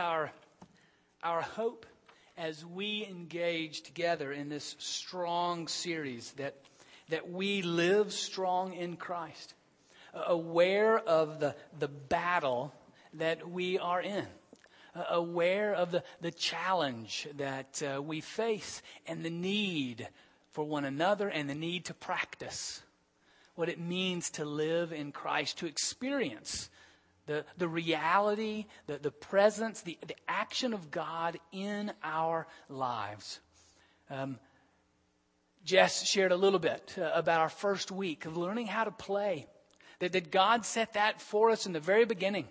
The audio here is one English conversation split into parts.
our, our hope as we engage together in this strong series that, that we live strong in Christ, aware of the, the battle that we are in, aware of the, the challenge that uh, we face and the need for one another and the need to practice what it means to live in Christ, to experience the, the reality, the, the presence, the, the action of God in our lives. Um, Jess shared a little bit uh, about our first week of learning how to play. That, that God set that for us in the very beginning.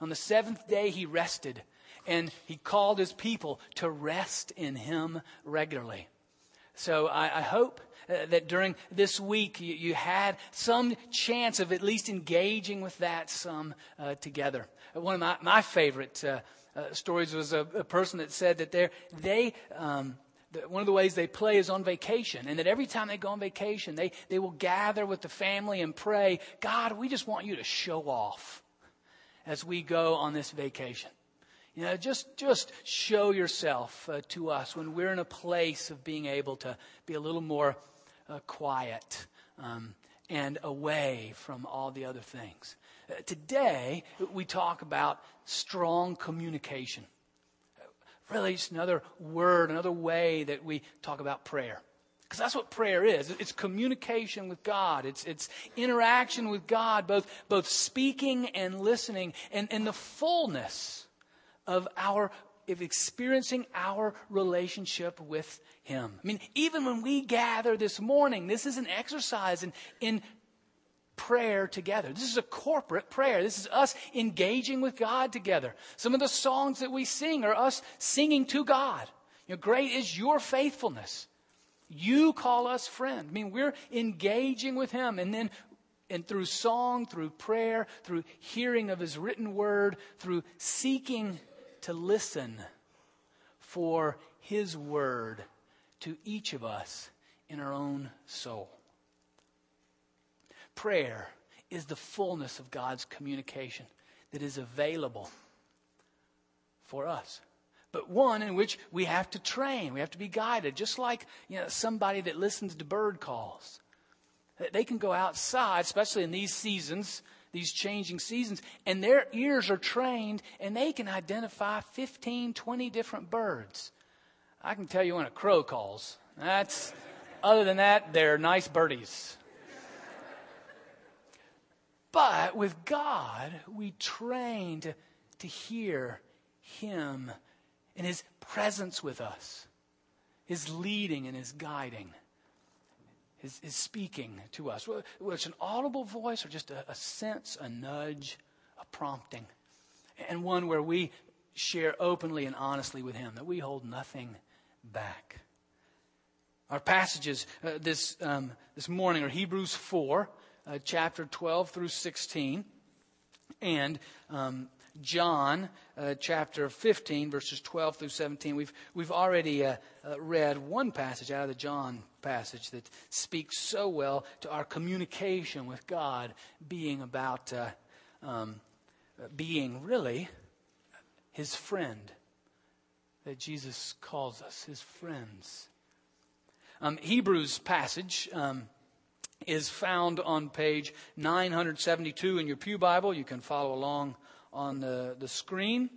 On the seventh day, He rested, and He called His people to rest in Him regularly. So I, I hope uh, that during this week you, you, had some chance of at least engaging with that some uh, together. One of my, my favorite uh, uh stories was a, a, person that said that they, um, one of the ways they play is on vacation, and that every time they go on vacation, they, they will gather with the family and pray, God, we just want you to show off as we go on this vacation. You know, just, just show yourself uh, to us when we're in a place of being able to be a little more uh, quiet um, and away from all the other things. Uh, today, we talk about strong communication. Really, just another word, another way that we talk about prayer. Because that's what prayer is. It's communication with God. It's, it's interaction with God, both, both speaking and listening, and, and the fullness of our of experiencing our relationship with Him. I mean, even when we gather this morning, this is an exercise in, in prayer together. This is a corporate prayer. This is us engaging with God together. Some of the songs that we sing are us singing to God. You know, great is your faithfulness. You call us friend. I mean, we're engaging with Him, and then and through song, through prayer, through hearing of His written word, through seeking to listen for His word to each of us in our own soul. Prayer is the fullness of God's communication that is available for us. But one in which we have to train, we have to be guided, just like you know, somebody that listens to bird calls. They can go outside, especially in these seasons, these changing seasons, and their ears are trained and they can identify 15, 20 different birds. I can tell you when a crow calls. That's, other than that, they're nice birdies. But with God, we train to, to hear Him and His presence with us, His leading and His guiding is, is speaking to us. Whether it's an audible voice or just a, a sense, a nudge, a prompting, and one where we share openly and honestly with Him, that we hold nothing back. Our passages uh, this, um, this morning are Hebrews 4, uh, chapter 12 through 16, and um, John uh, chapter 15, verses 12 through 17. We've, we've already uh, uh, read one passage out of the John passage that speaks so well to our communication with God being about uh, um, being really his friend. That Jesus calls us his friends. Um, Hebrews passage. Um, is found on page 972 in your Pew Bible. You can follow along on the, the screen.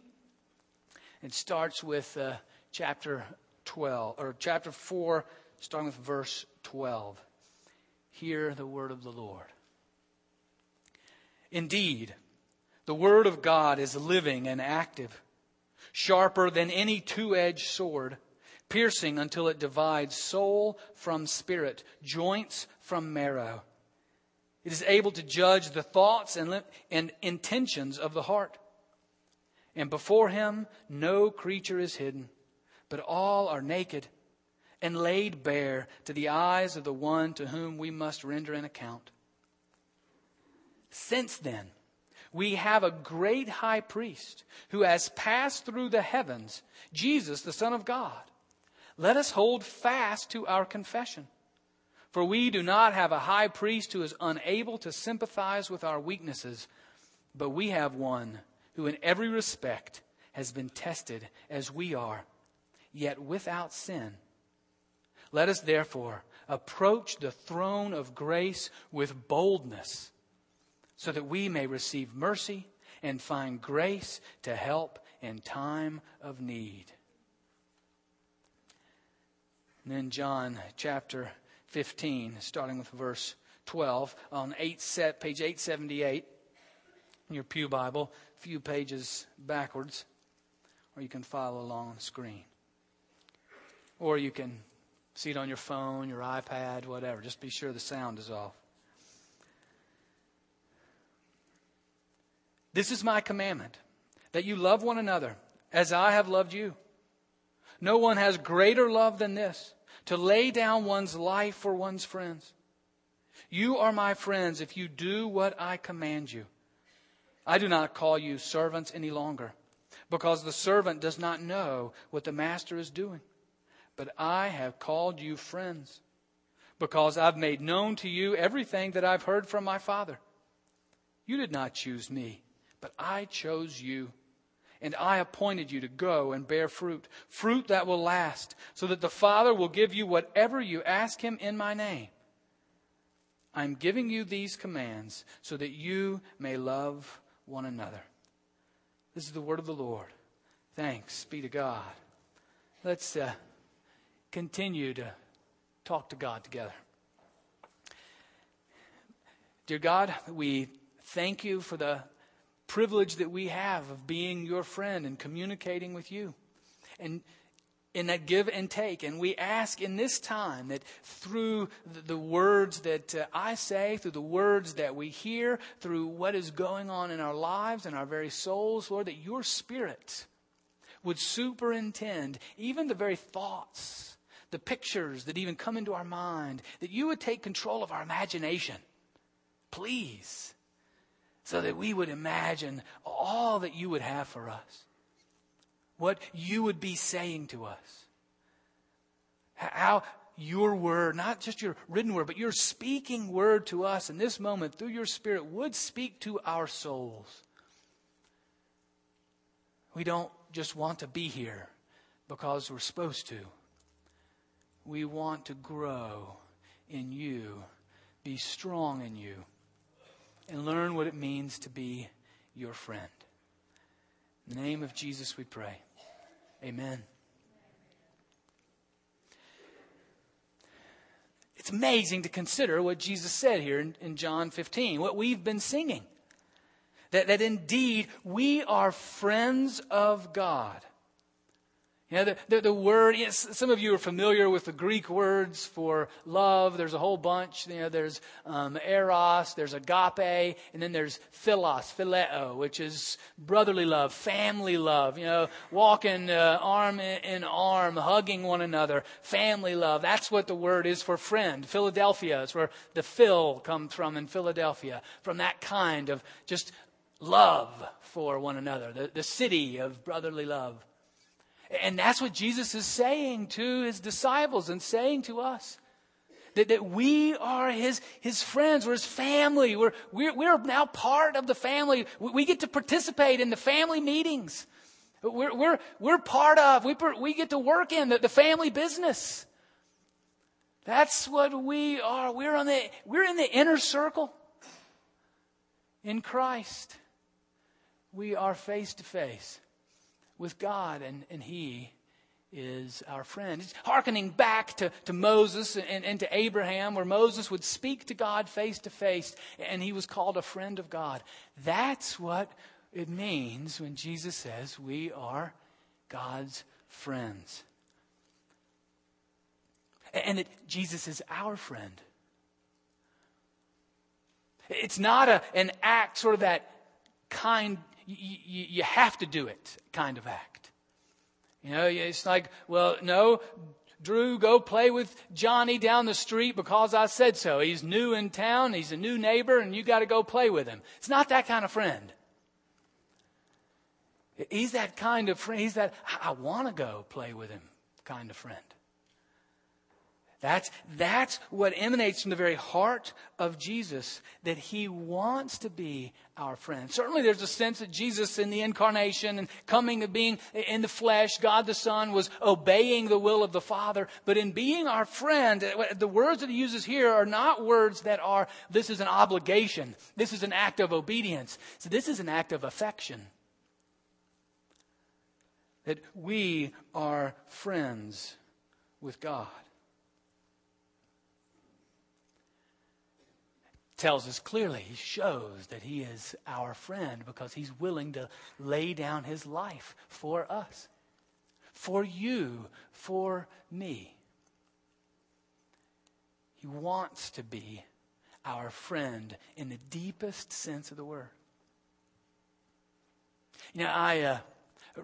It starts with uh, chapter 12, or chapter 4, starting with verse 12. Hear the word of the Lord. Indeed, the word of God is living and active, sharper than any two edged sword, piercing until it divides soul from spirit, joints from marrow it is able to judge the thoughts and, and intentions of the heart. And before him, no creature is hidden, but all are naked and laid bare to the eyes of the one to whom we must render an account. Since then, we have a great high priest who has passed through the heavens, Jesus, the Son of God. Let us hold fast to our confession. For we do not have a high priest who is unable to sympathize with our weaknesses, but we have one who in every respect has been tested as we are, yet without sin. Let us therefore approach the throne of grace with boldness so that we may receive mercy and find grace to help in time of need. And then John chapter 15, starting with verse 12, on eight set, page 878 in your Pew Bible, a few pages backwards, or you can follow along on the screen. Or you can see it on your phone, your iPad, whatever. Just be sure the sound is off. This is my commandment that you love one another as I have loved you. No one has greater love than this to lay down one's life for one's friends. You are my friends if you do what I command you. I do not call you servants any longer because the servant does not know what the master is doing. But I have called you friends because I've made known to you everything that I've heard from my Father. You did not choose me but I chose you, and I appointed you to go and bear fruit, fruit that will last, so that the Father will give you whatever you ask him in my name. I'm giving you these commands so that you may love one another. This is the word of the Lord. Thanks be to God. Let's uh, continue to talk to God together. Dear God, we thank you for the privilege that we have of being your friend and communicating with you. And in that give and take. And we ask in this time that through the, words that uh, I say, through the words that we hear, through what is going on in our lives and our very souls, Lord, that your Spirit would superintend even the very thoughts, the pictures that even come into our mind, that you would take control of our imagination. Please so that we would imagine all that you would have for us, what you would be saying to us, how your word, not just your written word, but your speaking word to us in this moment through your Spirit would speak to our souls. We don't just want to be here because we're supposed to. We want to grow in you, be strong in you and learn what it means to be your friend. In the name of Jesus we pray. Amen. It's amazing to consider what Jesus said here in, in, John 15, what we've been singing. That, that indeed we are friends of God. You know, the, the, the word, yes, some of you are familiar with the Greek words for love. There's a whole bunch. You know, there's um, eros, there's agape, and then there's philos, phileo, which is brotherly love, family love, you know, walking uh, arm in arm, hugging one another, family love. That's what the word is for friend. Philadelphia is where the Phil comes from in Philadelphia, from that kind of just love for one another, the, the city of brotherly love. And that's what Jesus is saying to his disciples and saying to us. That, that we are his, his friends, we're his family, we're, we're, we're now part of the family. We, we get to participate in the family meetings. We're, we're, we're part of, we, we get to work in the, the family business. That's what we are. We're, on the, we're in the inner circle in Christ. We are face to face with God, and, and He is our friend. It's hearkening back to, to Moses and, and to Abraham, where Moses would speak to God face to face, and he was called a friend of God. That's what it means when Jesus says we are God's friends. And that Jesus is our friend. It's not a, an act, sort of that kind you, you have to do it kind of act. You know, it's like, well, no, Drew, go play with Johnny down the street because I said so. He's new in town, he's a new neighbor, and you got to go play with him. It's not that kind of friend. He's that kind of friend. He's that, I want to go play with him kind of friend. That's, that's what emanates from the very heart of Jesus, that he wants to be our friend. Certainly there's a sense that Jesus in the incarnation and coming and being in the flesh, God the Son was obeying the will of the Father. But in being our friend, the words that he uses here are not words that are, this is an obligation. This is an act of obedience. So this is an act of affection. That we are friends with God. Tells us clearly, he shows that he is our friend because he's willing to lay down his life for us, for you, for me. He wants to be our friend in the deepest sense of the word. You know, I uh,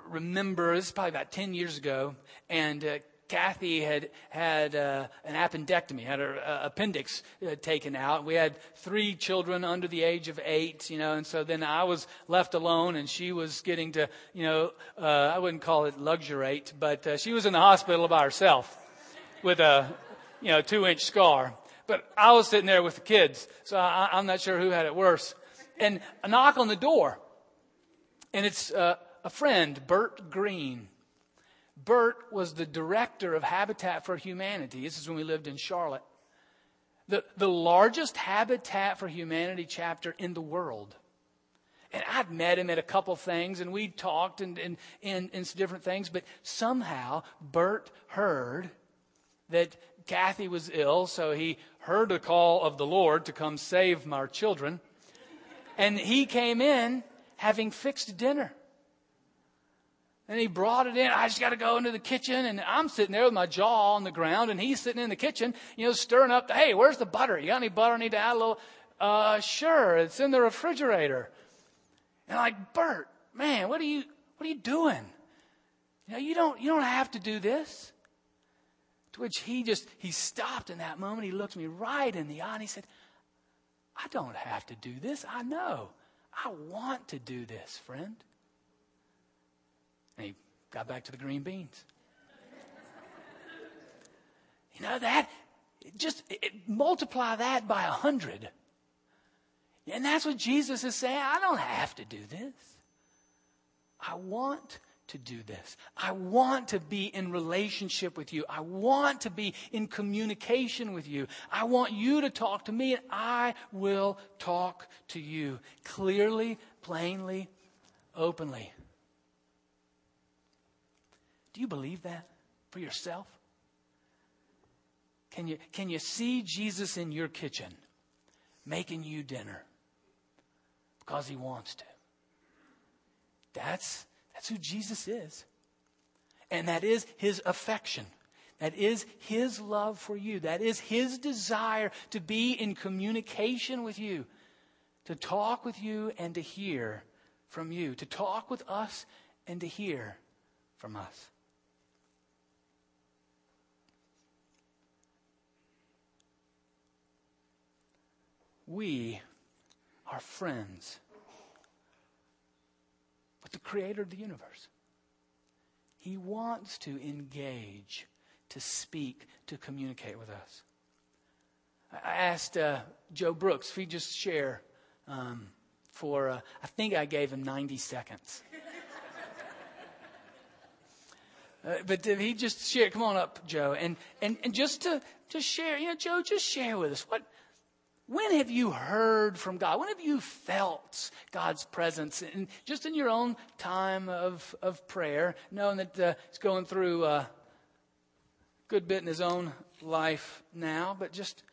remember, this is probably about 10 years ago, and uh, Kathy had had uh, an appendectomy, had her uh, appendix uh, taken out. We had three children under the age of eight, you know, and so then I was left alone, and she was getting to, you know, uh, I wouldn't call it luxuriate, but uh, she was in the hospital by herself with a, you know, two-inch scar. But I was sitting there with the kids, so I, I'm not sure who had it worse. And a knock on the door, and it's uh, a friend, Bert Green. Bert was the director of Habitat for Humanity. This is when we lived in Charlotte. The, the largest Habitat for Humanity chapter in the world. And I'd met him at a couple things and we'd talked and, and, and, and different things, but somehow Bert heard that Kathy was ill, so he heard the call of the Lord to come save our children. And he came in having fixed dinner. And he brought it in. I just got to go into the kitchen. And I'm sitting there with my jaw on the ground. And he's sitting in the kitchen, you know, stirring up. The, hey, where's the butter? You got any butter? I need to add a little. Uh, sure. It's in the refrigerator. And I'm like, Bert, man, what are you, what are you doing? You know, you don't, you don't have to do this. To which he just, he stopped in that moment. He looked me right in the eye and he said, I don't have to do this. I know. I want to do this, friend. And he got back to the green beans. you know that just it, multiply that by a hundred. And that's what Jesus is saying. I don't have to do this. I want to do this. I want to be in relationship with you. I want to be in communication with you. I want you to talk to me, and I will talk to you clearly, plainly, openly. Do you believe that for yourself? Can you, can you see Jesus in your kitchen making you dinner because he wants to? That's, that's who Jesus is. And that is his affection. That is his love for you. That is his desire to be in communication with you, to talk with you and to hear from you, to talk with us and to hear from us. We are friends with the creator of the universe. He wants to engage, to speak, to communicate with us. I asked uh, Joe Brooks if he'd just share um, for, uh, I think I gave him 90 seconds. Uh, but he just share, come on up, Joe, and, and, and just to just share, you know, Joe, just share with us what when have you heard from God? When have you felt God's presence? And just in your own time of, of prayer, knowing that uh, he's going through a good bit in his own life now, but just,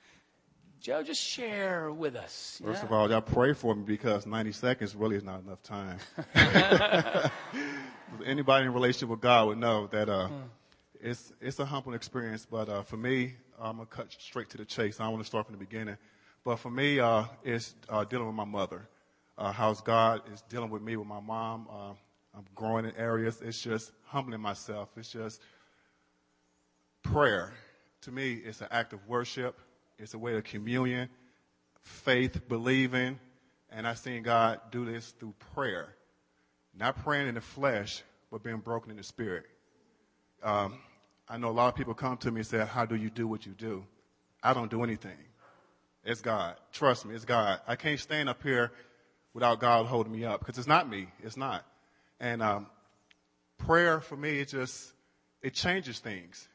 Joe, just share with us. First of all, y'all pray for me because 90 seconds really is not enough time. Anybody in relationship with God would know that uh, hmm. it's, it's a humbling experience, but uh, for me, I'm going to cut straight to the chase. I want to start from the beginning. But for me, uh, it's uh, dealing with my mother. Uh, how's God is dealing with me with my mom. Uh, I'm growing in areas. It's just humbling myself. It's just prayer. To me, it's an act of worship. It's a way of communion, faith, believing. And I've seen God do this through prayer. Not praying in the flesh, but being broken in the spirit. Um, I know a lot of people come to me and say, How do you do what you do? I don't do anything. It's God. Trust me, it's God. I can't stand up here without God holding me up because it's not me. It's not. And um, prayer for me, it just it changes things.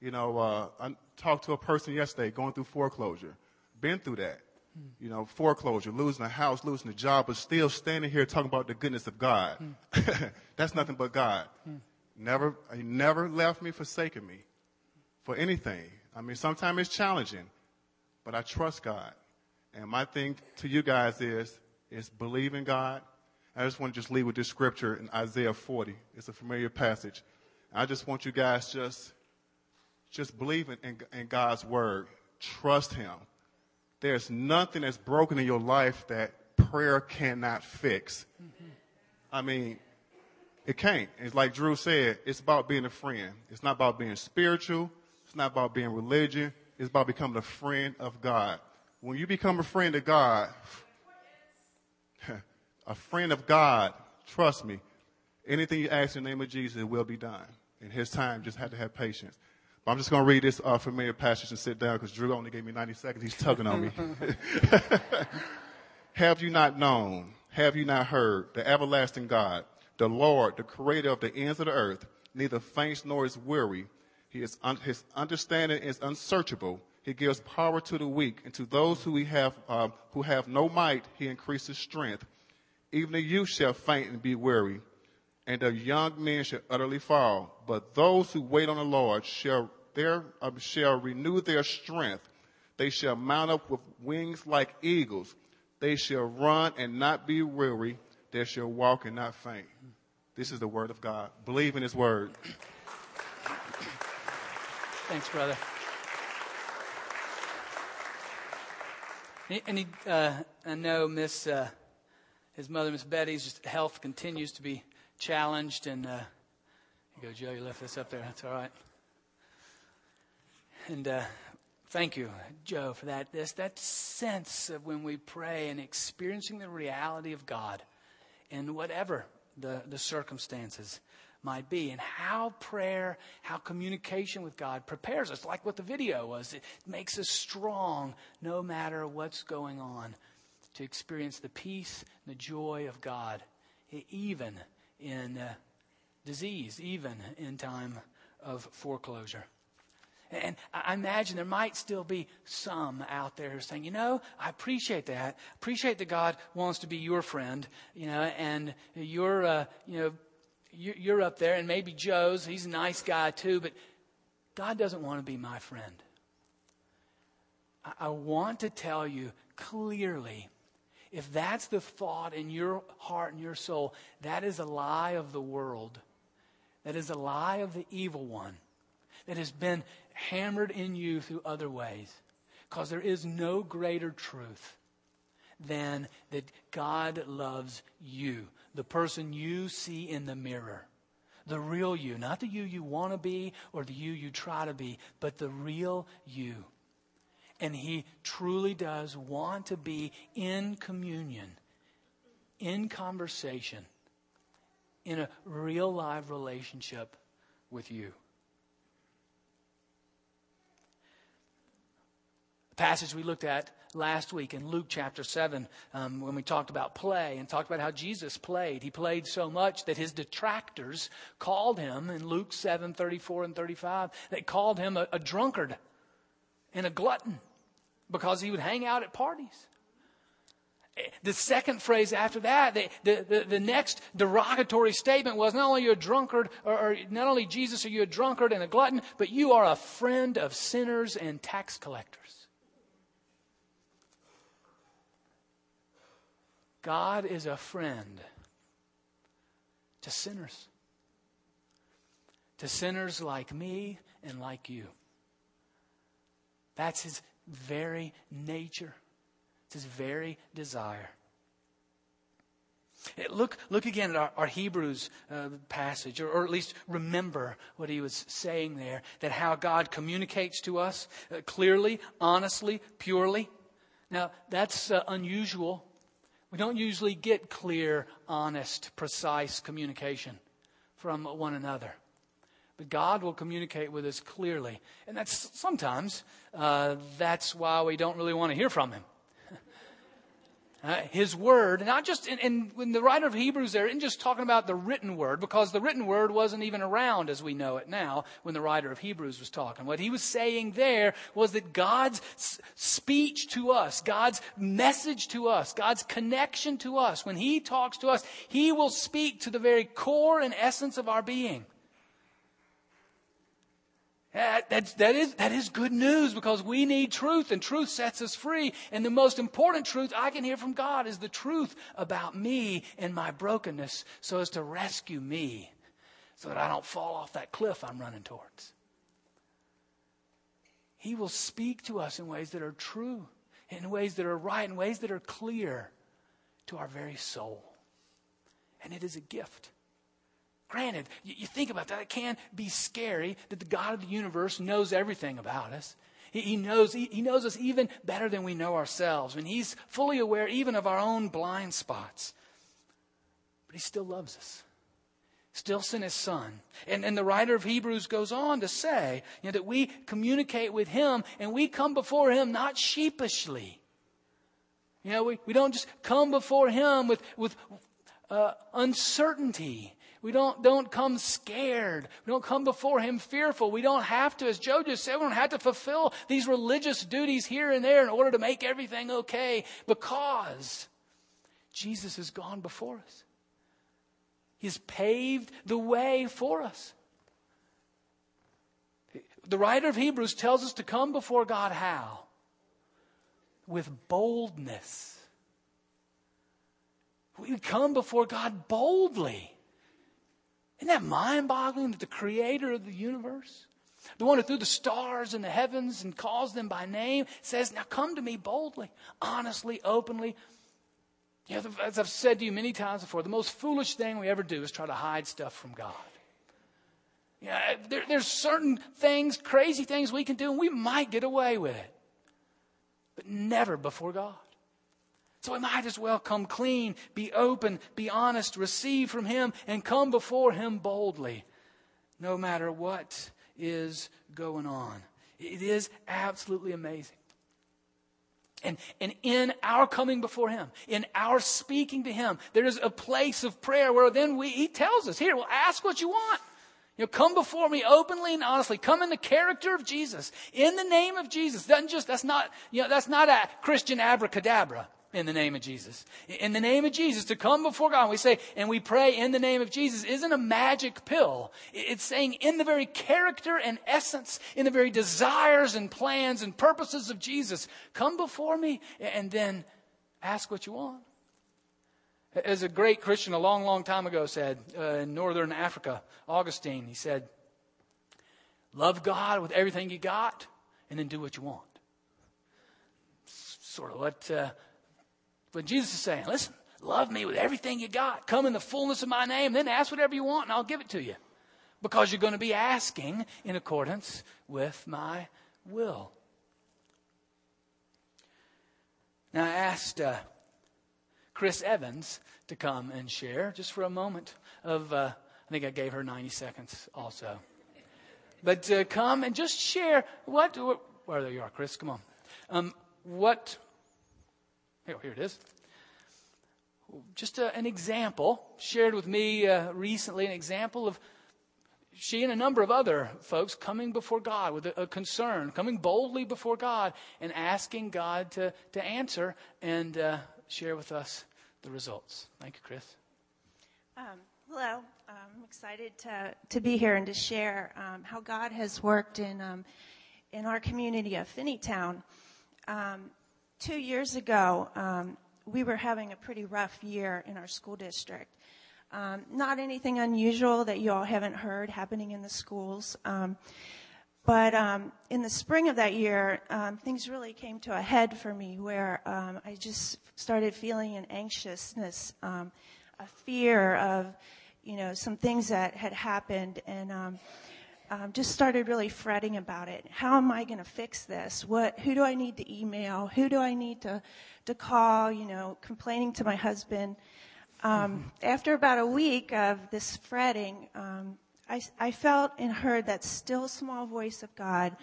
You know, uh, I talked to a person yesterday going through foreclosure. Been through that. You know, foreclosure, losing a house, losing a job, but still standing here talking about the goodness of God. That's nothing but God. Never, He never left me, forsaken me for anything. I mean, sometimes it's challenging, but I trust God. And my thing to you guys is, is believe in God. I just want to just leave with this scripture in Isaiah 40. It's a familiar passage. I just want you guys just, just believe in, in, in God's word. Trust Him. There's nothing that's broken in your life that prayer cannot fix. Mm-hmm. I mean, it can't. It's like Drew said, it's about being a friend. It's not about being spiritual. It's not about being religion. It's about becoming a friend of God. When you become a friend of God, a friend of God, trust me, anything you ask in the name of Jesus, it will be done. In his time, just have to have patience. But I'm just going to read this uh, familiar passage and sit down because Drew only gave me 90 seconds. He's tugging on me. have you not known? Have you not heard? The everlasting God, the Lord, the creator of the ends of the earth, neither faints nor is weary. He is un- his understanding is unsearchable. He gives power to the weak, and to those who have uh, who have no might, he increases strength. Even the youth shall faint and be weary, and the young men shall utterly fall. But those who wait on the Lord shall, their, uh, shall renew their strength. They shall mount up with wings like eagles. They shall run and not be weary. They shall walk and not faint. This is the word of God. Believe in his word. Thanks, brother. And uh, I know Miss, uh, his mother, Miss Betty's health continues to be challenged. And uh, you go, Joe, you left this up there. That's all right. And uh, thank you, Joe, for that. This that sense of when we pray and experiencing the reality of God in whatever the, the circumstances might be, and how prayer, how communication with God prepares us, like what the video was. It makes us strong no matter what's going on to experience the peace and the joy of God, even in uh, disease, even in time of foreclosure. And I imagine there might still be some out there saying, you know, I appreciate that. Appreciate that God wants to be your friend, you know, and you're, uh, you know, you're up there, and maybe Joe's, he's a nice guy too, but God doesn't want to be my friend. I want to tell you clearly if that's the thought in your heart and your soul, that is a lie of the world. That is a lie of the evil one that has been hammered in you through other ways. Because there is no greater truth than that God loves you, the person you see in the mirror. The real you, not the you you want to be or the you you try to be, but the real you. And he truly does want to be in communion, in conversation, in a real live relationship with you. Passage we looked at last week in Luke chapter 7 um, when we talked about play and talked about how Jesus played. He played so much that his detractors called him in Luke 7 34 and 35, they called him a, a drunkard and a glutton because he would hang out at parties. The second phrase after that, the, the, the, next derogatory statement was not only you're a drunkard, or, or not only Jesus are you a drunkard and a glutton, but you are a friend of sinners and tax collectors. God is a friend to sinners, to sinners like me and like you. That's his very nature. It's his very desire. Look, look again at our, our Hebrews uh, passage, or, or, at least remember what he was saying there that how God communicates to us uh, clearly, honestly, purely. Now, that's uh, unusual. We don't usually get clear, honest, precise communication from one another. but God will communicate with us clearly. And that's sometimes, uh, that's why we don't really want to hear from Him. Uh, his word, not just, and, and when the writer of Hebrews there isn't just talking about the written word, because the written word wasn't even around as we know it now when the writer of Hebrews was talking. What he was saying there was that God's speech to us, God's message to us, God's connection to us, when he talks to us, he will speak to the very core and essence of our being. That, that, is, that is good news because we need truth and truth sets us free. And the most important truth I can hear from God is the truth about me and my brokenness so as to rescue me so that I don't fall off that cliff I'm running towards. He will speak to us in ways that are true, in ways that are right, in ways that are clear to our very soul. And it is a gift. Granted, you, you think about that, it can be scary that the God of the universe knows everything about us. He, he knows, he, he knows us even better than we know ourselves. And He's fully aware even of our own blind spots. But He still loves us still sent his son. And, and the writer of Hebrews goes on to say you know, that we communicate with him and we come before him not sheepishly. You know, we, we don't just come before him with, with uh, uncertainty we don't, don't come scared. We don't come before Him fearful. We don't have to, as Joe just said, we don't have to fulfill these religious duties here and there in order to make everything okay because Jesus has gone before us. He's paved the way for us. The writer of Hebrews tells us to come before God how? With boldness. We come before God boldly. Isn't that mind boggling that the creator of the universe, the one who threw the stars in the heavens and calls them by name, says, Now come to me boldly, honestly, openly. You know, as I've said to you many times before, the most foolish thing we ever do is try to hide stuff from God. Yeah, there, there's certain things, crazy things we can do, and we might get away with it, but never before God. So we might as well come clean, be open, be honest, receive from Him, and come before Him boldly, no matter what is going on. It is absolutely amazing. And, and in our coming before Him, in our speaking to Him, there is a place of prayer where then we, He tells us, here, well, ask what you want. You know, come before me openly and honestly. Come in the character of Jesus. In the name of Jesus. Doesn't just, that's not, you know, that's not a Christian abracadabra in the name of Jesus. In the name of Jesus, to come before God, we say, and we pray in the name of Jesus, isn't a magic pill. It's saying in the very character and essence, in the very desires and plans and purposes of Jesus, come before me and then ask what you want. As a great Christian a long, long time ago said uh, in northern Africa, Augustine, he said, Love God with everything you got and then do what you want. Sort of what uh, but Jesus is saying, listen, love me with everything you got. Come in the fullness of my name, then ask whatever you want and I'll give it to you. Because you're going to be asking in accordance with my will. Now, I asked uh, Chris Evans to come and share just for a moment of, uh, I think I gave her 90 seconds also. But uh, come and just share what, where you are, Chris, come on. Um, what here, here it is. Just a, an example shared with me uh, recently, an example of she and a number of other folks coming before God with a, a, concern, coming boldly before God and asking God to, to answer and uh, share with us the results. Thank you, Chris. Um, hello. I'm excited to, to be here and to share um, how God has worked in, um, in our community of Finneytown. Um, two years ago, um, we were having a pretty rough year in our school district. Um, not anything unusual that you all haven't heard happening in the schools. Um, but um, in the spring of that year, um, things really came to a head for me where um, I just started feeling an anxiousness, a fear of, you know, some things that had happened. And um, just started really fretting about it. How am I going to fix this? What, who do I need to email? Who do I need to, to call? You know, complaining to my husband. Um, mm-hmm. After about a week of this fretting, um, I, I felt and heard that still small voice of God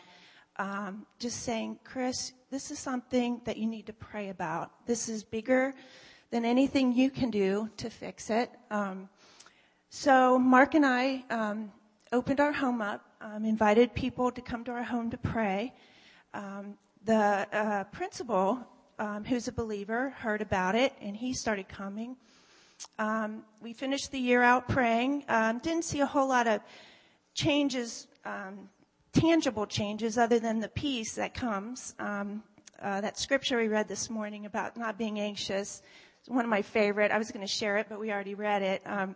um, just saying, Chris, this is something that you need to pray about. This is bigger than anything you can do to fix it. Um, so Mark and I um, opened our home up, um, invited people to come to our home to pray. Um, the uh, principal, um, who's a believer, heard about it and he started coming. Um, we finished the year out praying. Um, didn't see a whole lot of changes, tangible changes, other than the peace that comes. Uh, that scripture we read this morning about not being anxious is one of my favorite. I was going to share it, but we already read it. Um,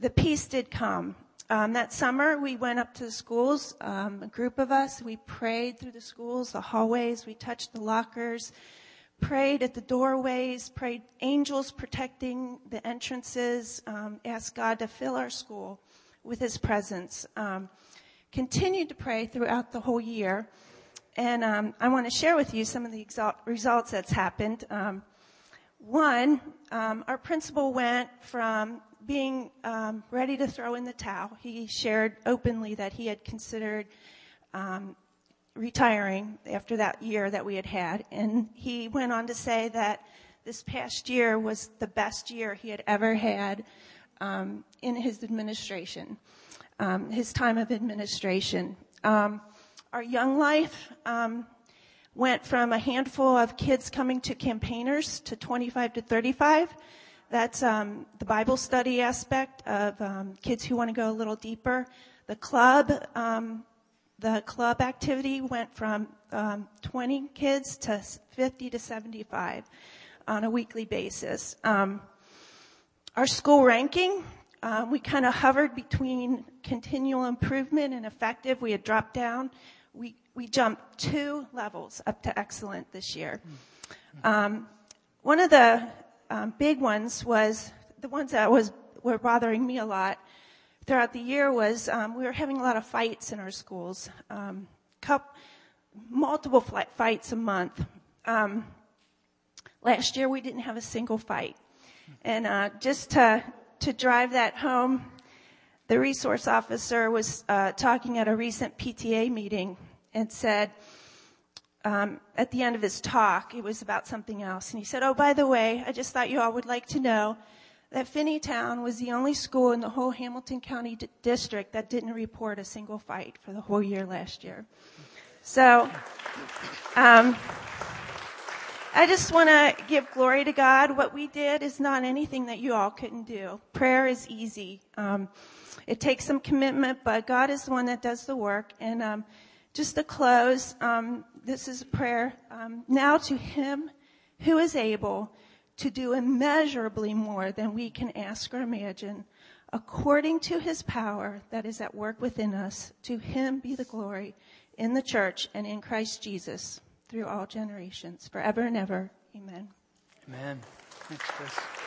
the peace did come. Um, that summer, we went up to the schools, um, a group of us. We prayed through the schools, the hallways. We touched the lockers, prayed at the doorways, prayed angels protecting the entrances, um, asked God to fill our school with His presence. Um, continued to pray throughout the whole year, and um, I want to share with you some of the exalt- results that's happened. Um, one, our principal went from being um, ready to throw in the towel. He shared openly that he had considered um, retiring after that year that we had had. And he went on to say that this past year was the best year he had ever had um, in his administration, um, his time of administration. Um, our young life um, went from a handful of kids coming to campaigners to 25 to 35 that's um, the Bible study aspect of um, kids who want to go a little deeper. The club, um, the club activity went from um, 20 kids to 50 to 75 on a weekly basis. Um, our school ranking, um, we kind of hovered between continual improvement and effective. We had dropped down. We we jumped two levels up to excellent this year. one of the um, big ones was the ones that was were bothering me a lot throughout the year was um, we were having a lot of fights in our schools, um, cup, multiple fights a month. Um, last year we didn't have a single fight, and uh, just to to drive that home, the resource officer was uh, talking at a recent PTA meeting and said um, at the end of his talk, it was about something else. And he said, Oh, by the way, I just thought you all would like to know that Finneytown was the only school in the whole Hamilton County d- district that didn't report a single fight for the whole year last year. So, um, I just want to give glory to God. What we did is not anything that you all couldn't do. Prayer is easy. Um, it takes some commitment, but God is the one that does the work. And um, just to close, um, this is a prayer. Um, now to Him who is able to do immeasurably more than we can ask or imagine, according to His power that is at work within us. To Him be the glory in the church and in Christ Jesus through all generations, forever and ever. Amen. Amen. Thanks, Chris.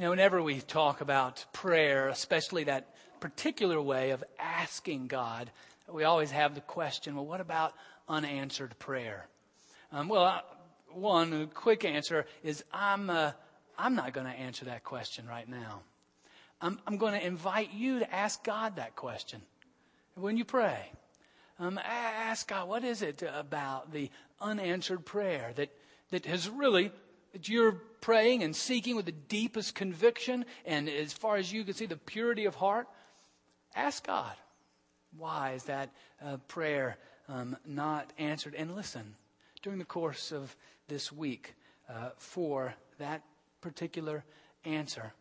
You know, whenever we talk about prayer, especially that particular way of asking God, we always have the question well, what about unanswered prayer? Um, well, one quick answer is I'm, uh, I'm not going to answer that question right now. I'm, I'm going to invite you to ask God that question when you pray. Um, ask God, what is it about the unanswered prayer that, that has really that you're praying and seeking with the deepest conviction and as far as you can see the purity of heart, ask God. Why is that uh, prayer um, not answered? And listen, during the course of this week, uh, for that particular answer,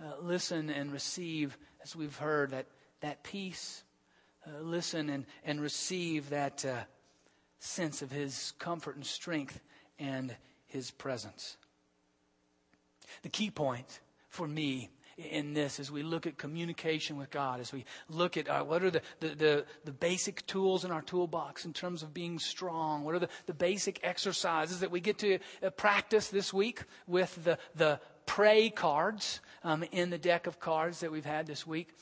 uh, listen and receive, as we've heard, that, that peace. Uh, listen and, and receive that uh, sense of His comfort and strength and his presence. The key point for me in this as we look at communication with God, as we look at uh, what are the, the, the, the, basic tools in our toolbox in terms of being strong, what are the, the basic exercises that we get to uh, practice this week with the, the pray cards um, in the deck of cards that we've had this week.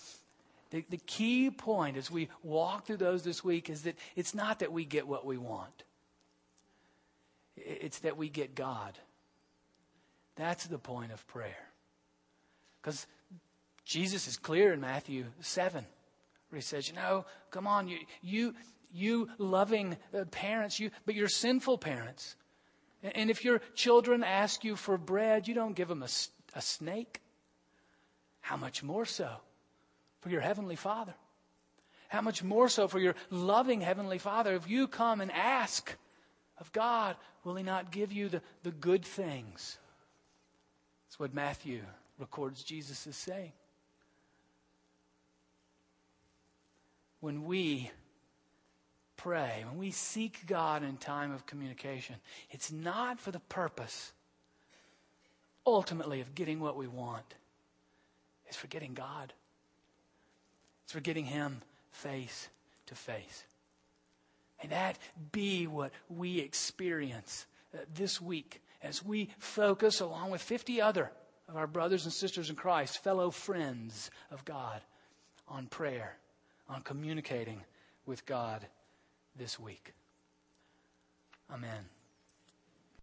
The, the key point as we walk through those this week is that it's not that we get what we want. It's that we get God. That's the point of prayer. Because Jesus is clear in Matthew 7, where he says, You know, come on, you, you, you loving uh, parents, you, but you're sinful parents. And if your children ask you for bread, you don't give them a, a snake. How much more so for your Heavenly Father? How much more so for your loving Heavenly Father? If you come and ask of God, will He not give you the, the good things? That's what Matthew records Jesus is saying. When we pray, when we seek God in time of communication, it's not for the purpose, ultimately, of getting what we want. It's for getting God. It's for getting Him face to face. And that be what we experience uh, this week as we focus, along with 50 other of our brothers and sisters in Christ, fellow friends of God, on prayer, on communicating with God this week. Amen.